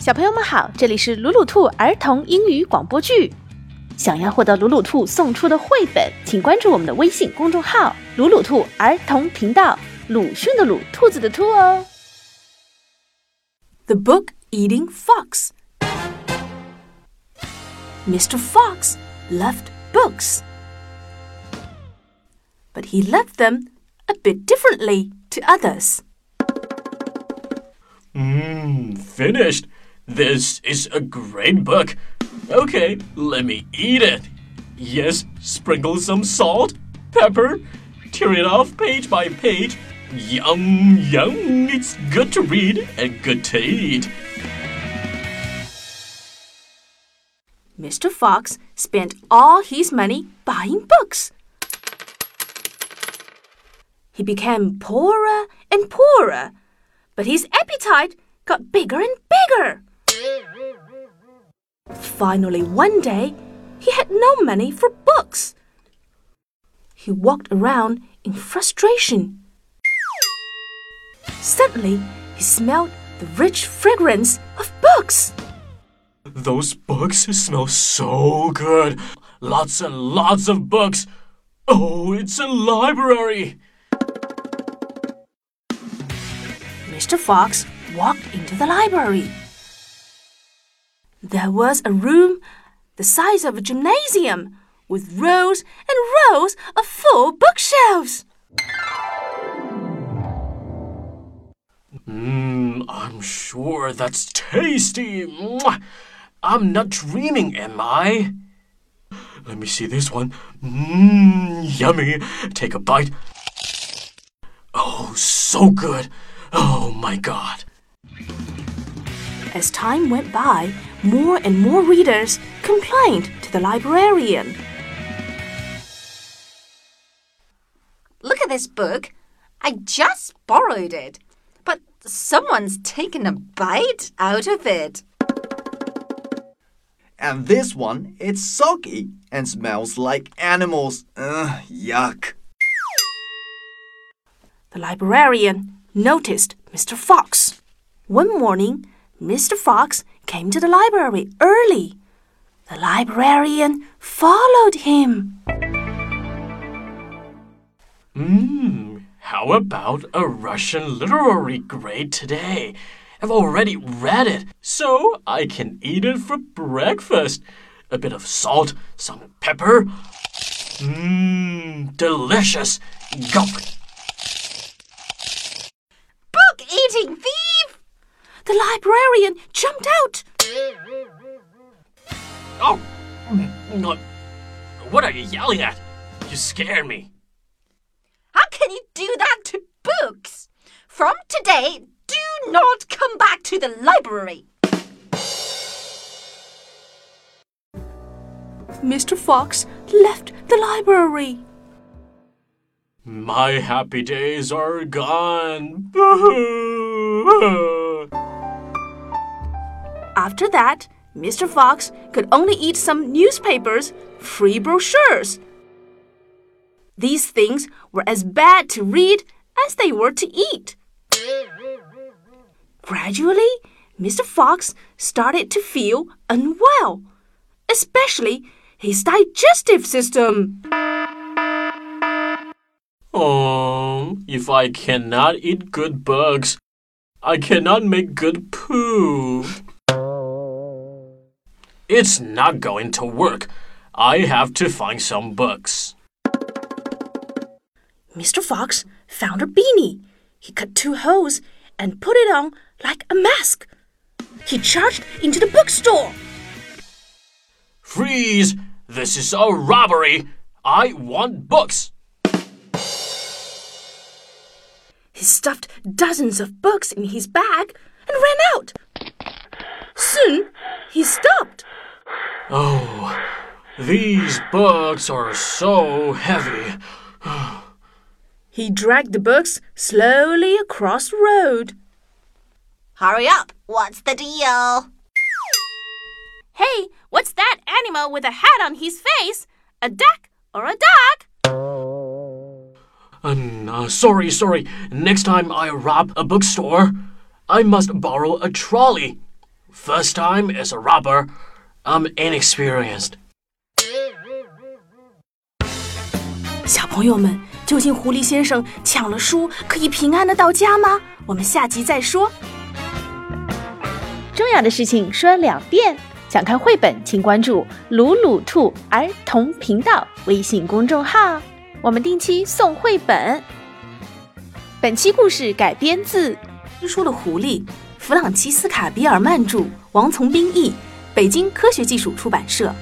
小朋友们好，这里是鲁鲁兔儿童英语广播剧。想要获得鲁鲁兔送出的绘本，请关注我们的微信公众号“鲁鲁兔儿童频道”。鲁迅的鲁，兔子的兔哦。The Book Eating Fox. Mr. Fox loved books, but he loved them a bit differently to others. Mmm, finished. This is a great book. Okay, let me eat it. Yes, sprinkle some salt, pepper, tear it off page by page. Yum, yum. It's good to read and good to eat. Mr. Fox spent all his money buying books. He became poorer and poorer, but his appetite got bigger and bigger. Finally, one day, he had no money for books. He walked around in frustration. Suddenly, he smelled the rich fragrance of books. Those books smell so good. Lots and lots of books. Oh, it's a library. Mr. Fox walked into the library. There was a room the size of a gymnasium with rows and rows of full bookshelves. Mmm, I'm sure that's tasty. I'm not dreaming, am I? Let me see this one. Mmm, yummy. Take a bite. Oh, so good. Oh my god. As time went by, more and more readers complained to the librarian. Look at this book. I just borrowed it, but someone's taken a bite out of it. And this one, it's soggy and smells like animals. Ugh, yuck. The librarian noticed Mr. Fox. One morning, Mr. Fox came to the library early. The librarian followed him. Mmm, how about a Russian literary grade today? I've already read it, so I can eat it for breakfast. A bit of salt, some pepper. Mmm, delicious. Gulp. Book eating thief! The librarian jumped out. Oh, no. What are you yelling at? You scared me. How can you do that to books? From today, do not come back to the library. Mr. Fox left the library. My happy days are gone. After that, Mr. Fox could only eat some newspapers, free brochures. These things were as bad to read as they were to eat. Gradually, Mr. Fox started to feel unwell, especially his digestive system. Oh, if I cannot eat good bugs, I cannot make good poo. It's not going to work. I have to find some books. Mr. Fox found a beanie. He cut two holes and put it on like a mask. He charged into the bookstore. Freeze! This is a robbery! I want books! He stuffed dozens of books in his bag and ran out. Soon, he stopped. Oh, these books are so heavy. He dragged the books slowly across the road. Hurry up. What's the deal? Hey, what's that animal with a hat on his face? A duck or a dog? Um, uh, sorry, sorry. Next time I rob a bookstore, I must borrow a trolley. First time as a robber, I'm inexperienced. 小朋友们，究竟狐狸先生抢了书可以平安的到家吗？我们下集再说。重要的事情说两遍。想看绘本，请关注“鲁鲁兔儿童频道”微信公众号，我们定期送绘本。本期故事改编自《吃书的狐狸》，弗朗齐斯卡·比尔曼著，王从兵译，北京科学技术出版社。